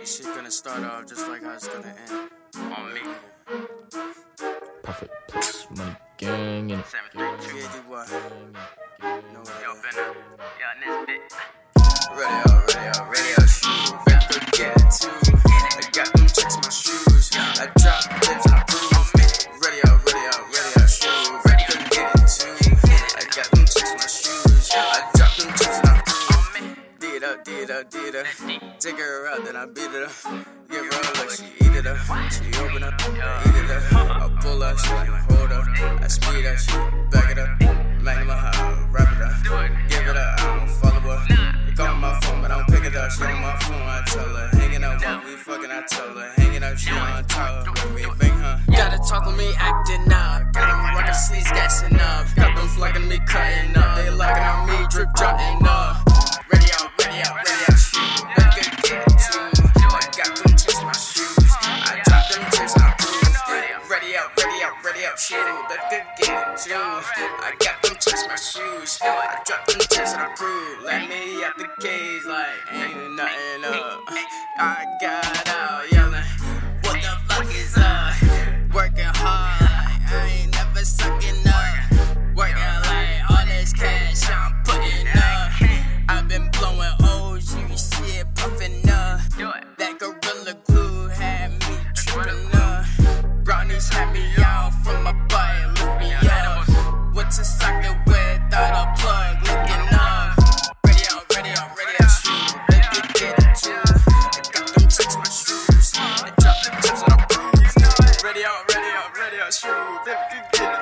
This shit gonna start off just like how it's gonna end. On me. Profit plus money gang and Seven three two. Yeah, do what? No, Yo, Benna. Yeah, in this bit. Radio, radio, radio shoes. Better get it too. I got them checks my shoes. I Did up, did up, up. Take her out, then I beat it up. Give her up like she eat it up. She open up, I eat it up. I pull up, she like hold up. I speed up, she back it up. Magnum, I wrap it up. Give it up, I don't follow up. They call my phone, but I don't pick it up. She on my phone, I tell her. Hanging out when we fucking, I tell her. Hanging out, she on top. When we bang her. Gotta talk with me, acting shitty, but could. I got them checks, my shoes. I drop them checks and I prove. Let me out the cage like ain't nothing up. I got out yelling, what the fuck is up? Working hard, I ain't never sucking up. Working like all this cash I'm putting up. I've been blowing OG shit, puffing up. That gorilla glue had me tripping up. Brownies had me out.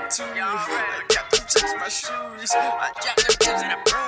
tattoos. I got to change my shoes. I got them kids in a bird.